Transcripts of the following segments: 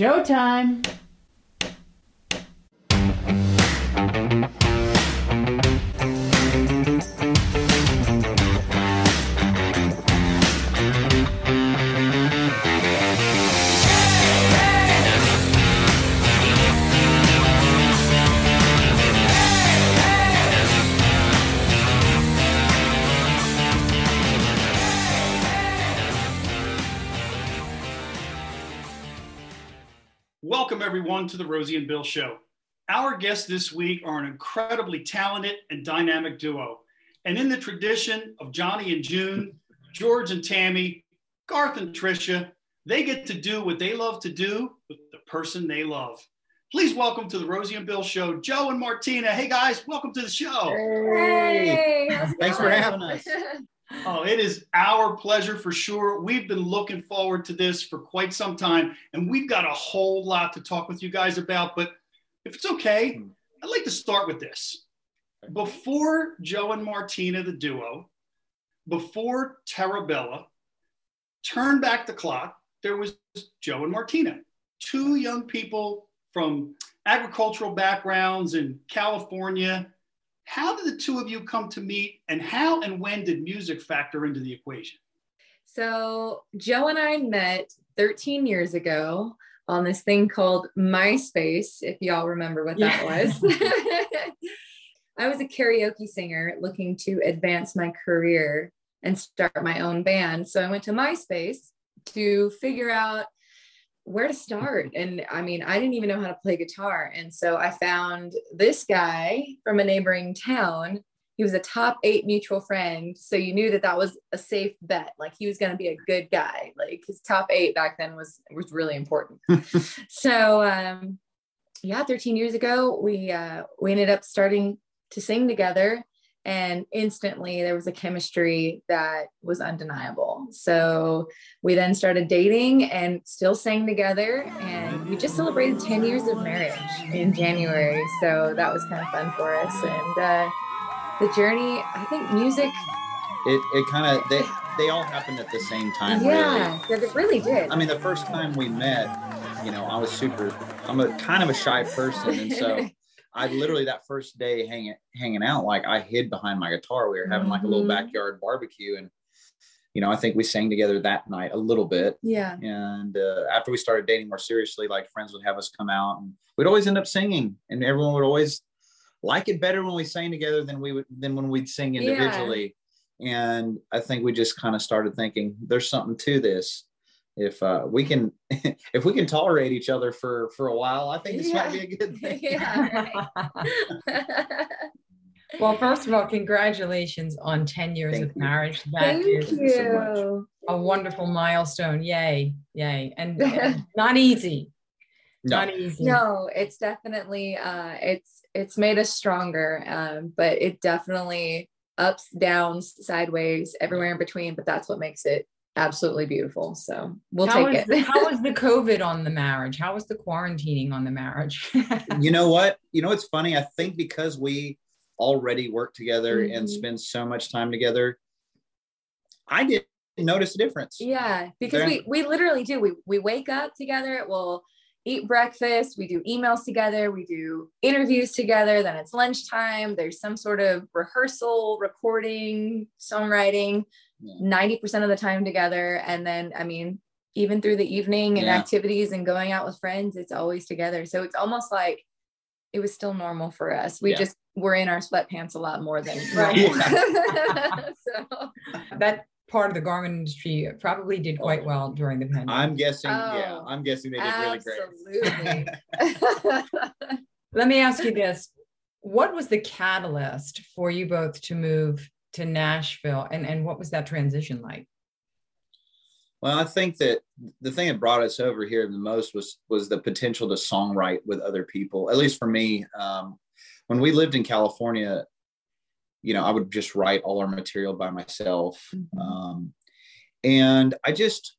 Showtime. Everyone, to the Rosie and Bill Show. Our guests this week are an incredibly talented and dynamic duo. And in the tradition of Johnny and June, George and Tammy, Garth and Tricia, they get to do what they love to do with the person they love. Please welcome to the Rosie and Bill Show, Joe and Martina. Hey, guys, welcome to the show. Hey, how's it Thanks for having us. Oh, it is our pleasure for sure. We've been looking forward to this for quite some time, and we've got a whole lot to talk with you guys about. But if it's okay, hmm. I'd like to start with this. Before Joe and Martina, the duo, before Terra Bella, turn back the clock, there was Joe and Martina, two young people from agricultural backgrounds in California. How did the two of you come to meet, and how and when did music factor into the equation? So, Joe and I met 13 years ago on this thing called MySpace, if y'all remember what that was. I was a karaoke singer looking to advance my career and start my own band. So, I went to MySpace to figure out where to start. And I mean, I didn't even know how to play guitar. And so I found this guy from a neighboring town. He was a top eight mutual friend. So you knew that that was a safe bet. Like he was going to be a good guy. Like his top eight back then was, was really important. so, um, yeah, 13 years ago, we, uh, we ended up starting to sing together and instantly there was a chemistry that was undeniable. So we then started dating and still sang together. And we just celebrated 10 years of marriage in January. So that was kind of fun for us. And uh, the journey, I think music, It it kind of they they all happened at the same time. yeah, Really. it really did. I mean, the first time we met, you know, I was super. I'm a kind of a shy person, and so I literally that first day hanging hanging out, like I hid behind my guitar. We were having like a little Mhm. backyard barbecue, and you know, I think we sang together that night a little bit. yeah. And uh, after we started dating more seriously, like friends would have us come out, and we'd always end up singing, and everyone would always like it better when we sang together than we would than when we'd sing individually. Yeah. And I think we just kind of started thinking, there's something to this. If uh, we can, if we can tolerate each other for for a while, I think this might be a good thing. yeah. right. Well, first of all, congratulations on 10 years Thank of you. marriage. That Thank is you so a wonderful milestone. Yay, yay. And, and not easy. No, Not easy. no it's definitely uh it's it's made us stronger um but it definitely ups downs sideways everywhere in between but that's what makes it absolutely beautiful so we'll how take was the, it how was the COVID on the marriage? How was the quarantining on the marriage? you know what? You know, it's funny. I think because we already work together and Mhm. spend so much time together, I didn't notice a difference. yeah because we we literally do we we wake up together we'll eat breakfast we do emails together we do interviews together then it's lunchtime there's some sort of rehearsal recording songwriting Yeah. 90% of the time together and then i mean even through the evening and Yeah. activities and going out with friends it's always together so it's almost like it was still normal for us we Yeah. just were in our sweatpants a lot more than Right. normal so that part of the garment industry probably did quite well during the pandemic. I'm guessing. yeah, Oh, I'm guessing they did really great. absolutely Let me ask you this. What was the catalyst for you both to move to Nashville and, and what was that transition like? Well, I think that the thing that brought us over here the most was was the potential to songwrite with other people. At least for me, um, when we lived in California, you know, I would just write all our material by myself, Mhm. um, and I just,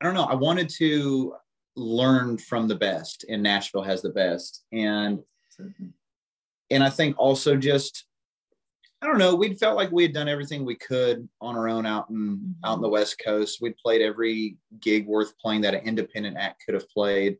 I don't know, I wanted to learn from the best, and Nashville has the best, and and I think also just I don't know. We felt like we had done everything we could on our own out in mm-hmm. out in the West Coast. We'd played every gig worth playing that an independent act could have played,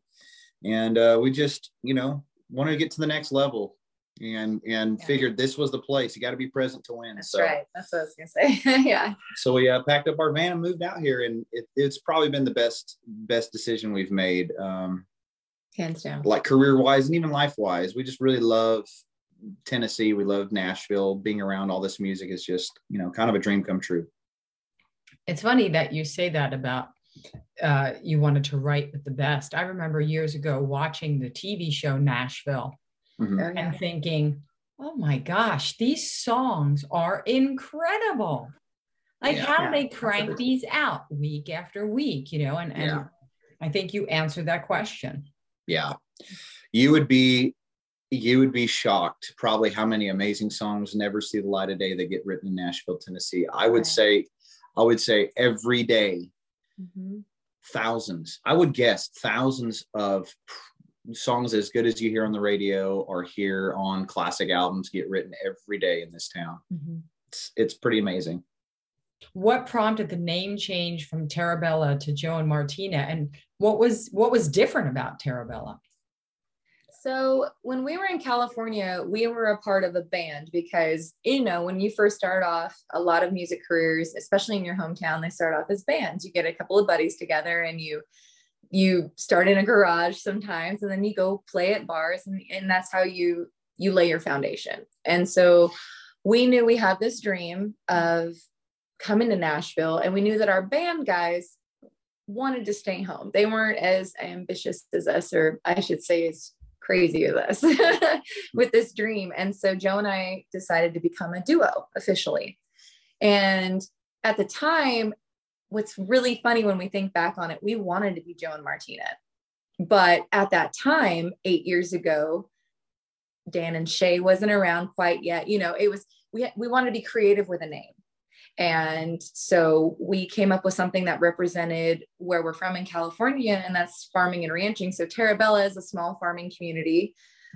and uh, we just you know wanted to get to the next level and and yeah. figured this was the place. You got to be present to win. That's so, right. That's what I was gonna say. yeah. So we uh, packed up our van and moved out here, and it, it's probably been the best best decision we've made. Um, Hands down. Like career wise and even life wise, we just really love Tennessee. We love Nashville. Being around all this music is just you know kind of a dream come true. It's funny that you say that about uh, you wanted to write with the best. I remember years ago watching the TV show Nashville mm-hmm. Oh, and thinking, oh my gosh, these songs are incredible. Like, yeah, how do yeah, they crank these out week after week? You know, and, and yeah. I think you answered that question. Yeah. You would be you would be shocked probably how many amazing songs never see the light of day that get written in Nashville, Tennessee. I would say, I would say every day, mm-hmm. thousands, I would guess thousands of songs as good as you hear on the radio or hear on classic albums get written every day in this town. Mm-hmm. It's, it's pretty amazing. What prompted the name change from Terra Bella to Joe and Martina, and what was what was different about Terra Bella? So when we were in California, we were a part of a band because you know when you first start off, a lot of music careers, especially in your hometown, they start off as bands. You get a couple of buddies together and you you start in a garage sometimes and then you go play at bars and, and that's how you you lay your foundation and so we knew we had this dream of coming to nashville and we knew that our band guys wanted to stay home they weren't as ambitious as us or i should say as crazy as us with this dream and so joe and i decided to become a duo officially and at the time what's really funny when we think back on it, we wanted to be Joe and Martina. But at that time, eight years ago, Dan and Shay wasn't around quite yet. You know, it was, we, we wanted to be creative with a name. And so we came up with something that represented where we're from in California, and that's farming and ranching. So Terra Bella is a small farming community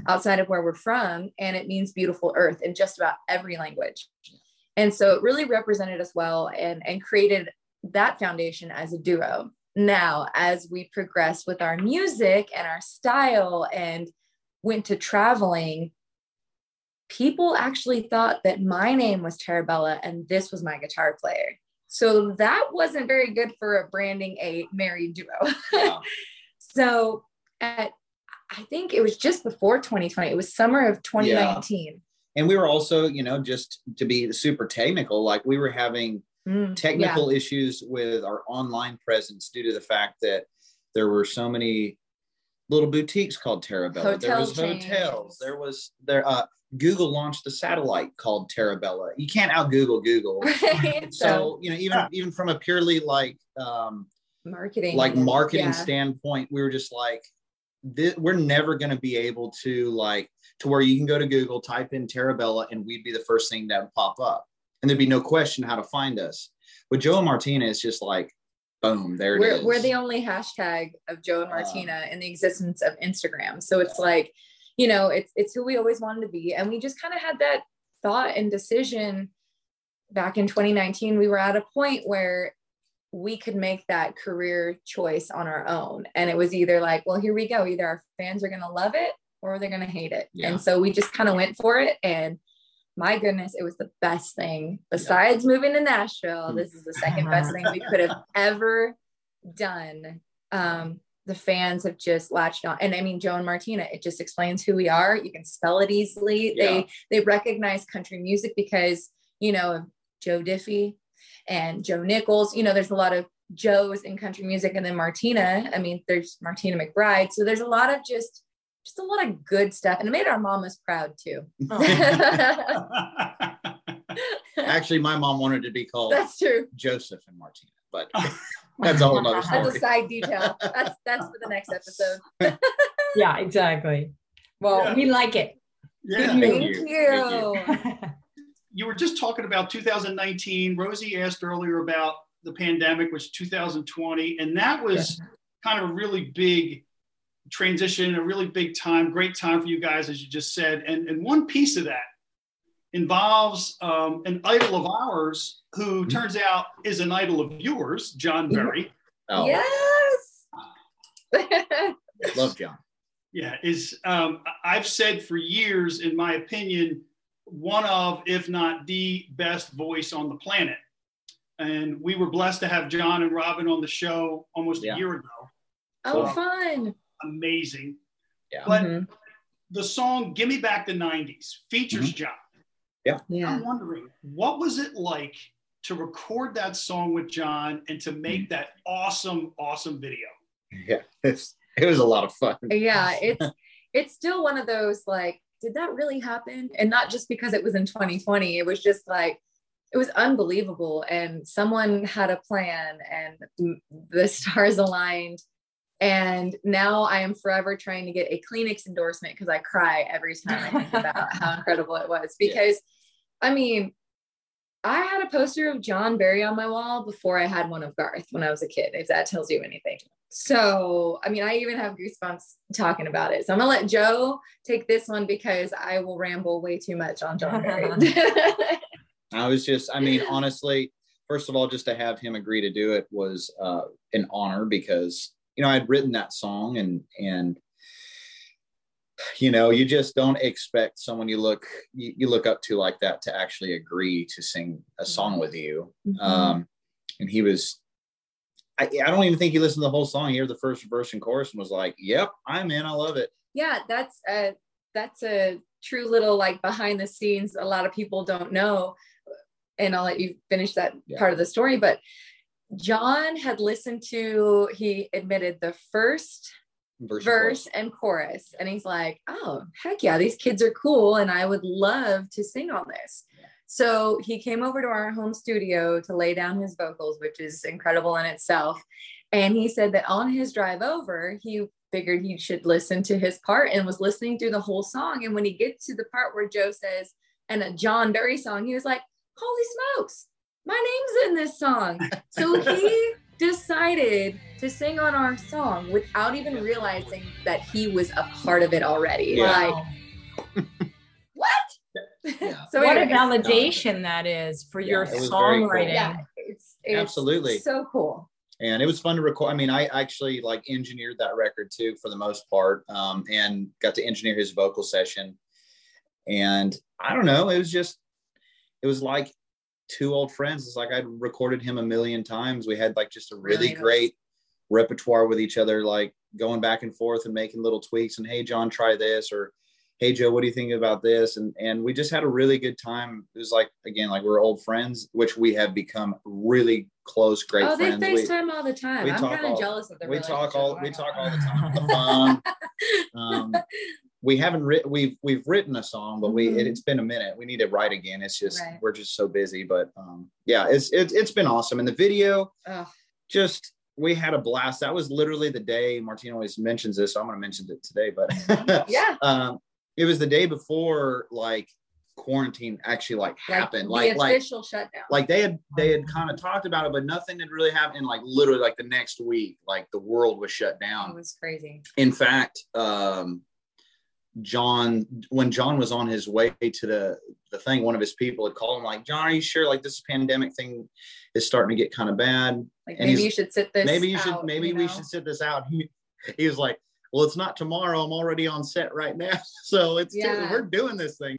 outside of where we're from, and it means beautiful earth in just about every language. And so it really represented us well and, and created that foundation as a duo. Now, as we progressed with our music and our style and went to traveling, people actually thought that my name was Terra Bella and this was my guitar player. So that wasn't very good for a branding a married duo. Yeah. so at I think it was just before 2020. It was summer of 2019. Yeah. And we were also, you know, just to be super technical, like we were having mm, technical yeah. issues with our online presence due to the fact that there were so many little boutiques called Terra Bella. Hotel there was chains. hotels. There was there. Uh, Google launched the satellite called Terra Bella. You can't out Google Google. Right. so you know, even even from a purely like um, marketing, like marketing yeah. standpoint, we were just like, this, we're never going to be able to like to where you can go to Google, type in Terra Bella, and we'd be the first thing that would pop up and there'd be no question how to find us. But Joe and Martina, it's just like, boom, there it we're, is. we're, the only hashtag of Joe and Martina uh, in the existence of Instagram. So it's like, you know, it's it's who we always wanted to be, and we just kind of had that thought and decision back in 2019. We were at a point where we could make that career choice on our own, and it was either like, well, here we go. Either our fans are going to love it or they're going to hate it, yeah. and so we just kind of went for it and my goodness, it was the best thing. Besides yeah. moving to Nashville, this is the second best thing we could have ever done. Um, the fans have just latched on. And I mean, Joe and Martina, it just explains who we are. You can spell it easily. Yeah. They they recognize country music because, you know, Joe Diffie and Joe Nichols, you know, there's a lot of Joe's in country music. And then Martina, I mean, there's Martina McBride. So there's a lot of just just a lot of good stuff. And it made our mamas proud too. Oh. Actually, my mom wanted to be called That's true. Joseph and Martina, but that's all another story. That's a side detail. That's that's for the next episode. yeah, exactly. Well, yeah. we like it. Yeah, thank, thank you. you. you were just talking about 2019. Rosie asked earlier about the pandemic, which 2020, and that was yeah. kind of a really big transition, a really big time, great time for you guys, as you just said. And, and one piece of that involves um, an idol of ours who mm-hmm. turns out is an idol of yours, John Berry. Oh. Yes. Love John. Yeah, is um, I've said for years, in my opinion, one of, if not the best voice on the planet. And we were blessed to have John and Robin on the show almost yeah. a year ago. Oh, so, fun. Amazing. Yeah. But mm-hmm. the song Give Me Back the 90s features mm-hmm. John. Yeah. yeah. I'm wondering, what was it like to record that song with John and to make mm-hmm. that awesome, awesome video? Yeah, it's, it was a lot of fun. Yeah, it's it's still one of those like, did that really happen? And not just because it was in 2020, it was just like it was unbelievable. And someone had a plan and the stars aligned and now I am forever trying to get a Kleenex endorsement because I cry every time I think about how incredible it was. Because, yeah. I mean, I had a poster of John Berry on my wall before I had one of Garth when I was a kid, if that tells you anything. So, I mean, I even have goosebumps talking about it. So I'm gonna let Joe take this one because I will ramble way too much on John Berry. I was just, I mean, honestly, first of all, just to have him agree to do it was uh, an honor because you know, I'd written that song and, and, you know, you just don't expect someone you look, you, you look up to like that to actually agree to sing a song with you. Mm-hmm. Um, and he was, I, I don't even think he listened to the whole song. He heard the first verse and chorus and was like, yep, I'm in. I love it. Yeah. That's a, that's a true little like behind the scenes. A lot of people don't know. And I'll let you finish that yeah. part of the story, but John had listened to, he admitted the first verse, verse and chorus. And he's like, oh, heck yeah, these kids are cool. And I would love to sing on this. So he came over to our home studio to lay down his vocals, which is incredible in itself. And he said that on his drive over, he figured he should listen to his part and was listening through the whole song. And when he gets to the part where Joe says, and a John Berry song, he was like, holy smokes, my name's in this song. So he decided to sing on our song without even realizing that he was a part of it already. Yeah. Like, what? Yeah. so what anyway, a validation that is for yeah, your songwriting. Cool. Yeah, it's, it's absolutely so cool. And it was fun to record. I mean, I actually like engineered that record too for the most part, um, and got to engineer his vocal session. And I don't know, it was just, it was like two old friends. It's like I'd recorded him a million times. We had like just a really nice. great repertoire with each other, like going back and forth and making little tweaks and hey John, try this or hey Joe, what do you think about this? And and we just had a really good time. It was like again, like we're old friends, which we have become really close, great oh, friends. they FaceTime we, all the time. We I'm kind of jealous of their We talk all we talk all the time on the phone. um, we haven't written we've we've written a song but we mm-hmm. it, has been a minute. We need to write again. It's just right. we're just so busy but um yeah it's it, it's been awesome. And the video just we had a blast. That was literally the day martine always mentions this so i'm going to mention it today but yeah. um it was the day before like quarantine actually like happened. like, like official like, shutdown. like they had they had kind of talked about it but nothing had really happened like literally like the next week. Like the world was shut down. It was crazy. In fact um John, when John was on his way to the the thing, one of his people had called him like, "John, are you sure like this pandemic thing is starting to get kind of bad? Like and maybe you should sit this. Maybe you out, should. Maybe you know? we should sit this out." He, he, was like, "Well, it's not tomorrow. I'm already on set right now, so it's yeah. we're doing this thing."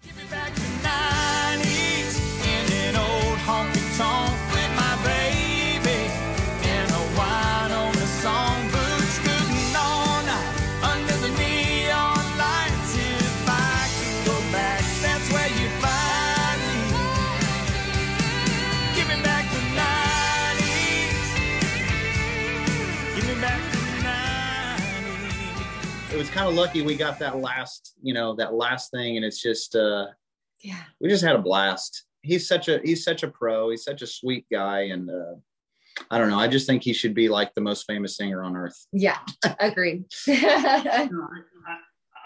Kind of lucky we got that last, you know, that last thing, and it's just, uh, yeah, we just had a blast. He's such a he's such a pro. He's such a sweet guy, and uh, I don't know. I just think he should be like the most famous singer on earth. Yeah, agreed. I,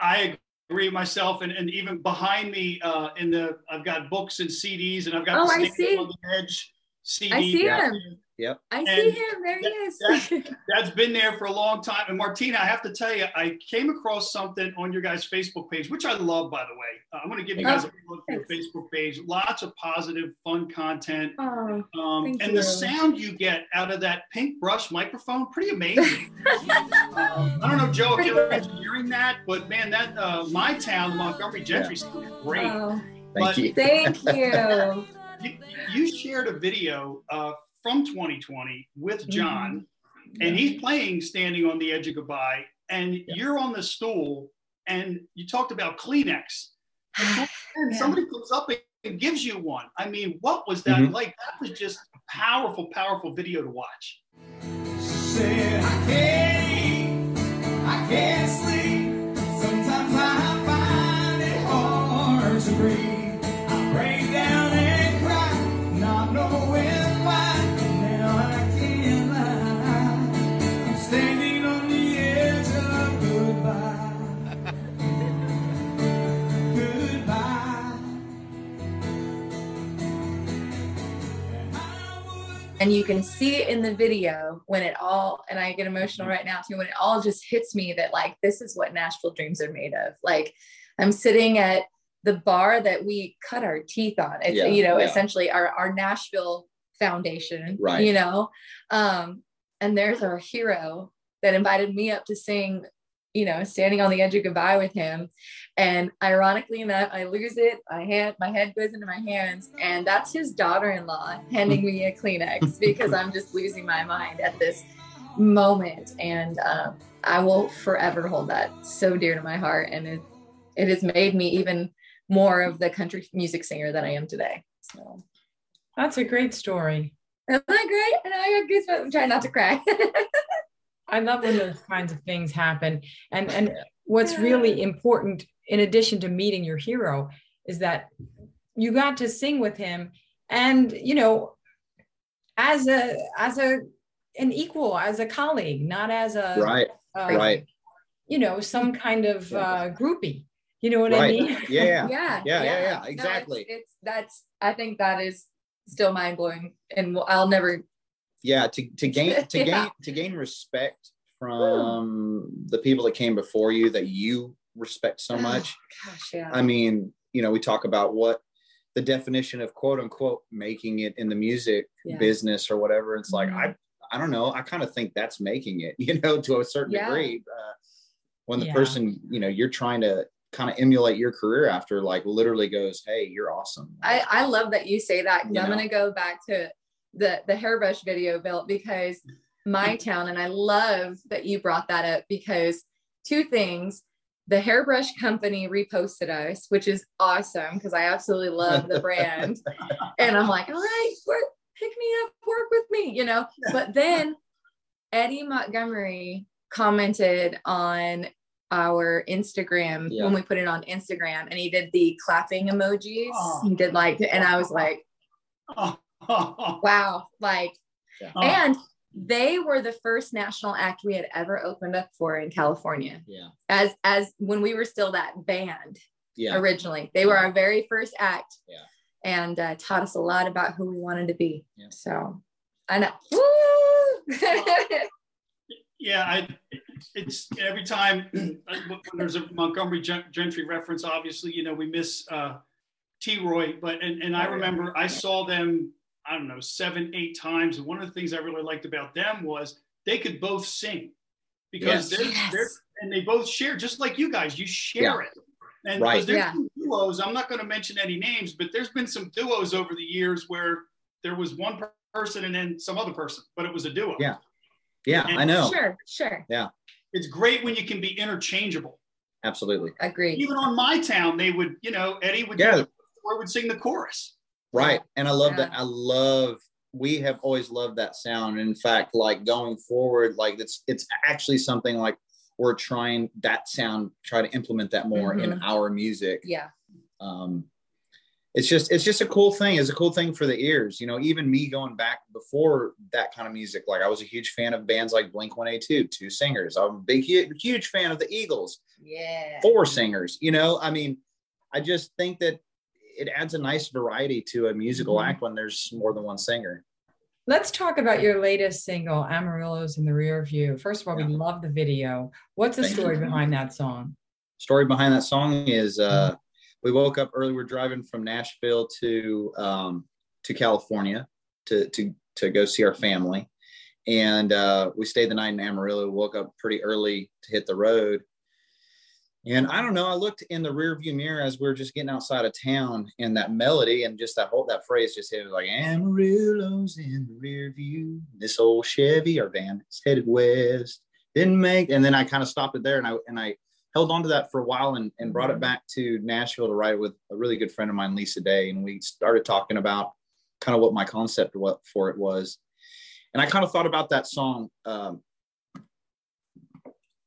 I agree myself, and, and even behind me uh, in the I've got books and CDs, and I've got oh, the I see. on the edge CD. I see him. Yep. I and see him. There he is. That, has been there for a long time. And Martina, I have to tell you, I came across something on your guys' Facebook page, which I love, by the way. Uh, I'm going to give you guys oh, a look at your Facebook page. Lots of positive, fun content. Oh, um, and you. the sound you get out of that pink brush microphone, pretty amazing. um, I don't know, Joe, if you're engineering that, but man, that uh, my town, Montgomery Gentry, yeah. great. Oh, thank but, you. Thank you. you. You shared a video uh, from 2020 with mm-hmm. John, mm-hmm. and he's playing standing on the edge of goodbye, and yeah. you're on the stool, and you talked about Kleenex. and yeah. somebody comes up and gives you one. I mean, what was that mm-hmm. like? That was just a powerful, powerful video to watch. Said, I can't, I can't and you can see it in the video when it all and i get emotional right now too when it all just hits me that like this is what nashville dreams are made of. Like i'm sitting at the bar that we cut our teeth on. It's yeah, you know yeah. essentially our, our nashville foundation right. you know? Um and there's our hero that invited me up to sing you know, standing on the edge of goodbye with him. And ironically enough, I lose it. I hand, my head goes into my hands, and that's his daughter-in-law handing me a Kleenex because I'm just losing my mind at this moment. And um, I will forever hold that so dear to my heart. And it it has made me even more of the country music singer that I am today. So that's a great story. Isn't that great? And I got goosebumps. I'm trying not to cry. I love when those kinds of things happen. And and what's really important, in addition to meeting your hero, is that you got to sing with him, and you know, as a as a an equal, as a colleague, not as a right, uh, right. You know, some kind of uh, groupie. You know what right. I mean? Yeah, yeah, yeah, yeah, yeah, yeah. exactly. No, it's, it's that's I think that is still mind blowing, and I'll never yeah to, to gain to gain to gain respect from the people that came before you that you respect so much oh, gosh, yeah. i mean you know we talk about what the definition of quote unquote making it in the music yeah. business or whatever it's like mm-hmm. i i don't know i kind of think that's making it you know to a certain yeah. degree uh, when the person you know you're trying to kind of emulate your career after like literally goes hey you're awesome i i love that you say that because i'm going to go back to the the hairbrush video built because my town and i love that you brought that up because two things the hairbrush company reposted us which is awesome because i absolutely love the brand and i'm like all right work, pick me up work with me you know but then eddie montgomery commented on our Instagram yeah. when we put it on Instagram and he did the clapping emojis. Oh. He did like, and I was like, oh. wow, like, yeah. and they were the first national act we had ever opened up for in California. Yeah. As as when we were still that band. Yeah. Originally, they were our very first act. Yeah. And uh, taught us a lot about who we wanted to be. Yeah. So, I know. yeah, I, it's every time when there's a Montgomery Gentry reference. Obviously, you know we miss uh, Troy, but and and I remember I saw them I don't know, seven, eight times. And one of the things I really liked about them was they could both sing because yes. they're, yes. they're, and they both share, just like you guys, you share yeah. it. And right. there's yeah. duos, I'm not going to mention any names, but there's been some duos over the years where there was one person and then some other person, but it was a duo. Yeah. Yeah, and I know. Sure, sure. Yeah. It's great when you can be interchangeable. Absolutely. I agree. Even on my town, they would, you know, Eddie would, yeah. or would sing the chorus. Right. And I love yeah. that. I love we have always loved that sound. In fact, like going forward, like it's it's actually something like we're trying that sound, try to implement that more mm-hmm. in our music. Yeah. Um it's just it's just a cool thing. It's a cool thing for the ears. You know, even me going back before that kind of music, like I was a huge fan of bands like Blink 182, two singers. I'm a big huge fan of the Eagles. Yeah. Four singers. You know, I mean, I just think that it adds a nice variety to a musical mm-hmm. act when there's more than one singer. Let's talk about your latest single, Amarillo's in the Rear View. First of all, yeah. we love the video. What's the Thank story you. behind that song? Story behind that song is uh, we woke up early. We're driving from Nashville to um, to California to to to go see our family, and uh, we stayed the night in Amarillo. Woke up pretty early to hit the road, and I don't know, I looked in the rear view mirror as we are just getting outside of town and that melody and just that whole that phrase just hit like Amarillo's in the rear view. This old Chevy, our van is headed west. Didn't make and then I kind of stopped it there and I and I held on to that for a while and, and brought it mm-hmm. back to Nashville to write with a really good friend of mine, Lisa Day. And we started talking about kind of what my concept for it was. And I kind of thought about that song um,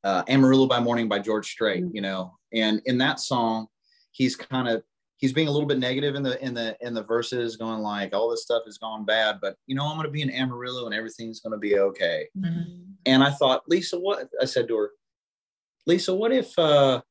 uh, Amarillo by Morning by George Strait, mm-hmm. you know, and in that song, he's kind of he's being a little bit negative in the in the in the verses, going like all this stuff has gone bad, but you know I'm going to be in Amarillo and everything's going to be okay. Mm-hmm. And I thought, Lisa, what I said to her, Lisa, what if uh,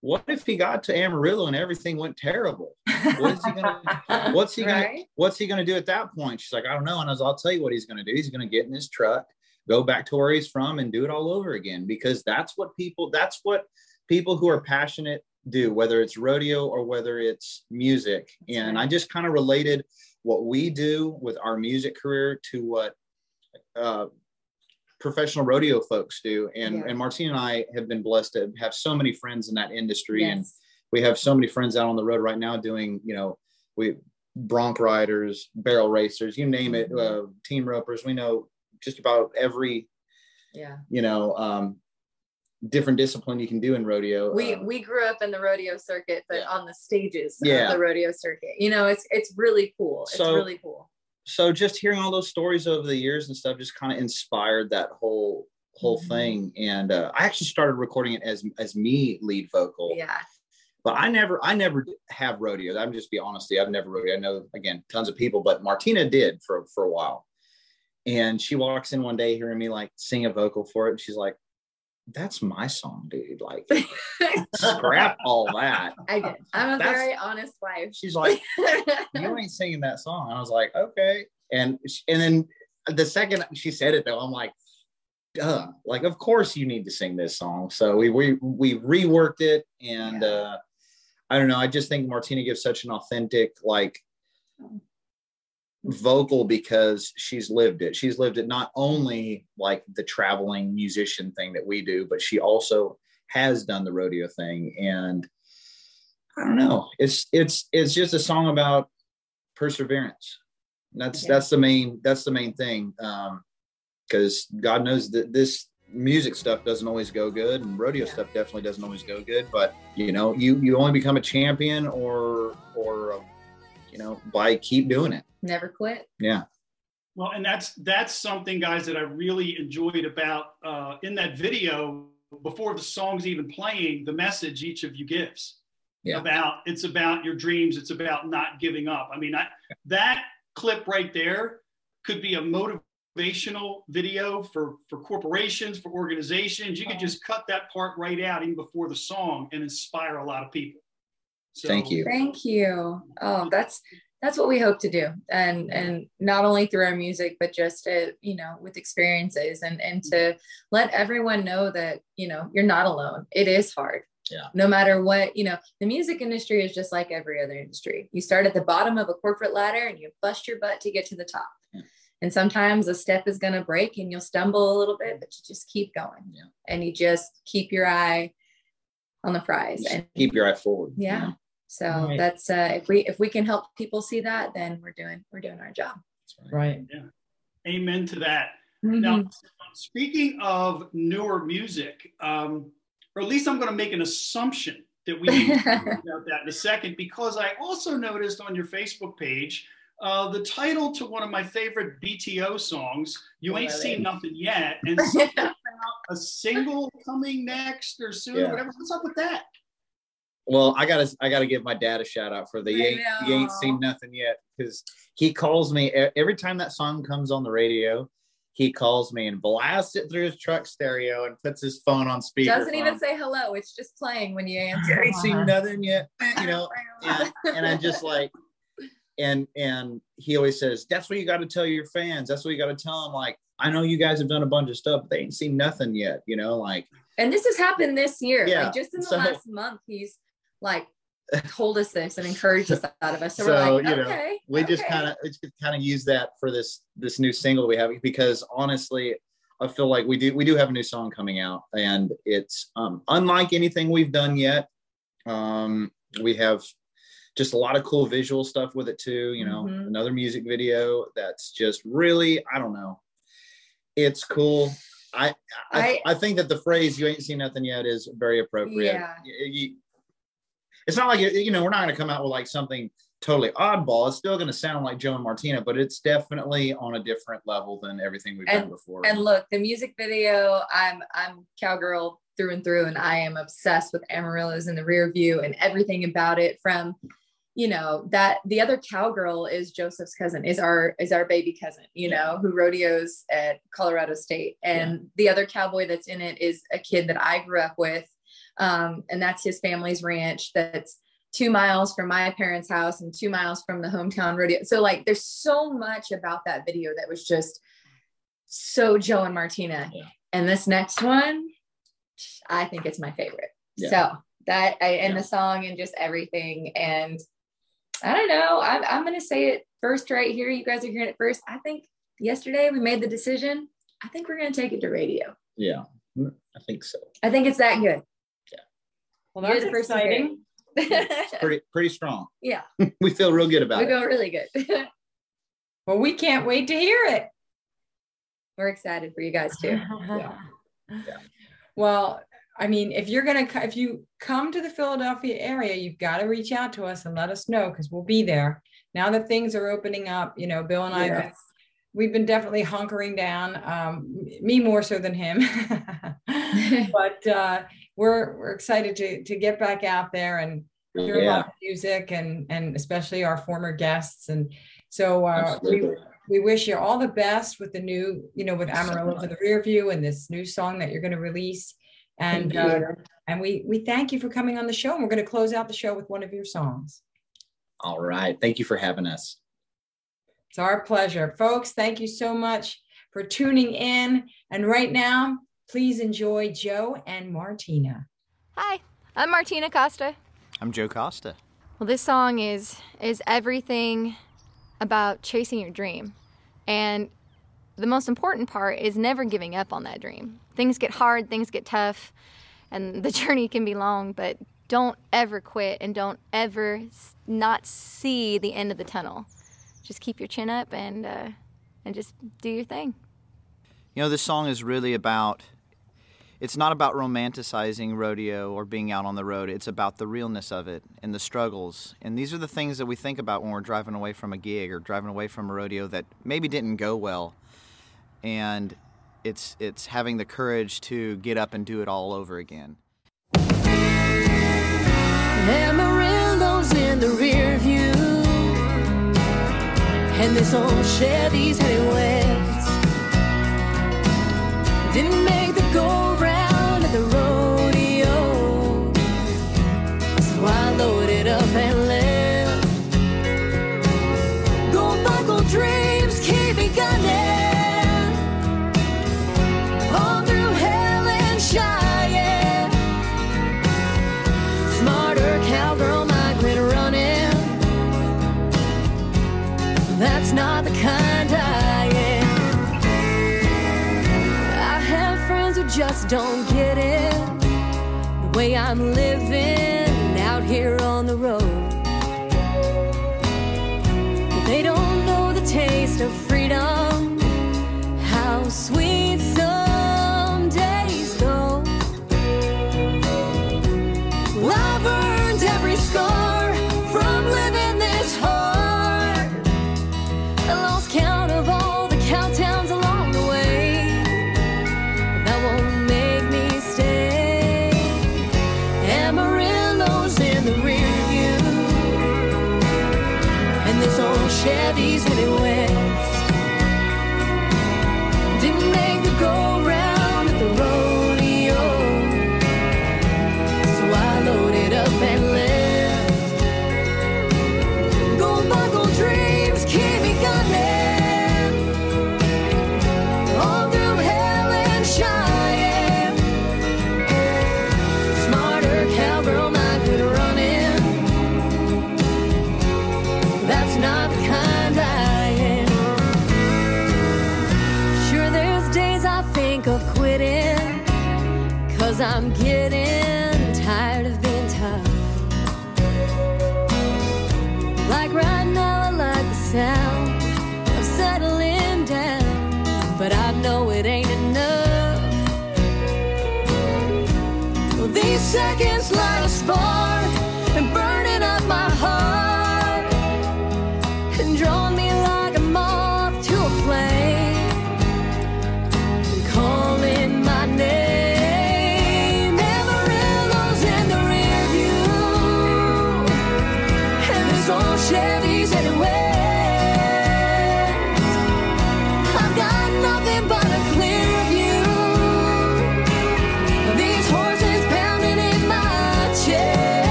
what if he got to Amarillo and everything went terrible? What is he gonna what's he gonna what's he gonna do at that point? She's like, I don't know. And I was, I'll tell you what he's gonna do. He's gonna get in his truck go back to where he's from and do it all over again because that's what people that's what people who are passionate do whether it's rodeo or whether it's music and i just kind of related what we do with our music career to what uh, professional rodeo folks do and yeah. and martine and i have been blessed to have so many friends in that industry yes. and we have so many friends out on the road right now doing you know we bronc riders barrel racers you name it mm-hmm. uh, team ropers we know just about every yeah you know um different discipline you can do in rodeo we um, we grew up in the rodeo circuit but yeah. on the stages yeah. of the rodeo circuit you know it's it's really cool it's so, really cool so just hearing all those stories over the years and stuff just kind of inspired that whole whole mm-hmm. thing and uh, i actually started recording it as as me lead vocal yeah but I never, I never have rodeo. I'm just be honest. I've never rodeo. I know again, tons of people, but Martina did for for a while. And she walks in one day hearing me like sing a vocal for it. And she's like, that's my song, dude. Like, scrap all that. I did. I'm a that's, very honest wife. She's like, you ain't singing that song. I was like, okay. And and then the second she said it though, I'm like, duh. Like, of course you need to sing this song. So we we we reworked it, and yeah. uh, I don't know. I just think Martina gives such an authentic like vocal because she's lived it. She's lived it not only like the traveling musician thing that we do, but she also has done the rodeo thing. And I don't know, it's it's it's just a song about perseverance. That's yeah. that's the main that's the main thing. Um, because God knows that this music stuff doesn't always go good and rodeo yeah. stuff definitely doesn't always go good but you know you you only become a champion or or you know by keep doing it never quit. Yeah. Well, and that's that's something, guys, that I really enjoyed about uh, in that video before the song's even playing. The message each of you gives yeah. about it's about your dreams. It's about not giving up. I mean, I, that clip right there could be a motivational video for for corporations, for organizations. You could just cut that part right out even before the song and inspire a lot of people. So, Thank you. Thank you. Oh, that's that's what we hope to do and and not only through our music but just to, you know with experiences and and to let everyone know that you know you're not alone it is hard yeah. no matter what you know the music industry is just like every other industry you start at the bottom of a corporate ladder and you bust your butt to get to the top yeah. and sometimes a step is going to break and you'll stumble a little bit but you just keep going yeah. and you just keep your eye on the prize and keep your eye forward yeah you know? So right. that's uh, if we if we can help people see that, then we're doing we're doing our job. Right. Yeah. Amen to that. Mm-hmm. Now, speaking of newer music, um, or at least I'm going to make an assumption that we need to about that in a second, because I also noticed on your Facebook page uh, the title to one of my favorite BTO songs, "You Ain't Seen Nothing Yet," and something about a single coming next or soon, yeah. or whatever. What's up with that? Well, I gotta I gotta give my dad a shout out for the you ain't, you ain't seen nothing yet because he calls me every time that song comes on the radio. He calls me and blasts it through his truck stereo and puts his phone on speaker. Doesn't even say hello. It's just playing when you answer. You ain't seen nothing yet, eh, you know. and, and I'm just like, and and he always says that's what you got to tell your fans that's what you got to tell them like i know you guys have done a bunch of stuff but they ain't seen nothing yet you know like and this has happened this year yeah, like just in the so, last month he's like told us this and encouraged us out of us so, so we're like you okay, know we okay. just kind of kind of use that for this this new single we have because honestly I feel like we do we do have a new song coming out, and it's um, unlike anything we've done yet. Um, we have just a lot of cool visual stuff with it too. You know, mm-hmm. another music video that's just really I don't know. It's cool. I I, I, I think that the phrase "you ain't seen nothing yet" is very appropriate. Yeah. You, you, it's not like you know we're not going to come out with like something totally oddball. It's still going to sound like Joe and Martina, but it's definitely on a different level than everything we've and, done before. And look, the music video, I'm I'm cowgirl through and through, and I am obsessed with Amarillo's in the rear view and everything about it. From you know that the other cowgirl is Joseph's cousin, is our is our baby cousin, you yeah. know, who rodeos at Colorado State, and yeah. the other cowboy that's in it is a kid that I grew up with. Um, and that's his family's ranch that's two miles from my parents' house and two miles from the hometown rodeo. So like there's so much about that video that was just so Joe and Martina. Yeah. And this next one, I think it's my favorite. Yeah. So that I and yeah. the song and just everything. And I don't know. I'm I'm gonna say it first right here. You guys are hearing it first. I think yesterday we made the decision. I think we're gonna take it to radio. Yeah, I think so. I think it's that good. Yeah. Well, that's exciting pretty pretty strong. Yeah. we feel real good about we it. We feel really good. well, we can't wait to hear it. We're excited for you guys too. yeah. yeah. Well, I mean, if you're gonna if you come to the Philadelphia area, you've got to reach out to us and let us know because we'll be there. Now that things are opening up, you know, Bill and I we've been definitely hunkering down. Um, me more so than him, but uh, we're we're excited to to get back out there and hear yeah. about music and and especially our former guests. And so uh, we we wish you all the best with the new, you know, with Amarillo in the rear view and this new song that you're going to release. And uh, and we we thank you for coming on the show. And we're going to close out the show with one of your songs. All right. Thank you for having us. It's our pleasure. Folks, thank you so much for tuning in. And right now, Please enjoy Joe and Martina. Hi, I'm Martina Costa. I'm Joe Costa. Well, this song is is everything about chasing your dream. And the most important part is never giving up on that dream. Things get hard, things get tough, and the journey can be long, but don't ever quit and don't ever not see the end of the tunnel. Just keep your chin up and uh, and just do your thing. You know, this song is really about it's not about romanticizing rodeo or being out on the road. It's about the realness of it and the struggles. And these are the things that we think about when we're driving away from a gig or driving away from a rodeo that maybe didn't go well. And it's it's having the courage to get up and do it all over again. Amarillo's in the rear view, and this old Chevy's heading west. Didn't make the go have don't get it. The way I'm living out here on the road. They don't know the taste of freedom, how sweet Cause I'm getting tired of being tough. Like right now, I like the sound of settling down, but I know it ain't enough. Well, these seconds.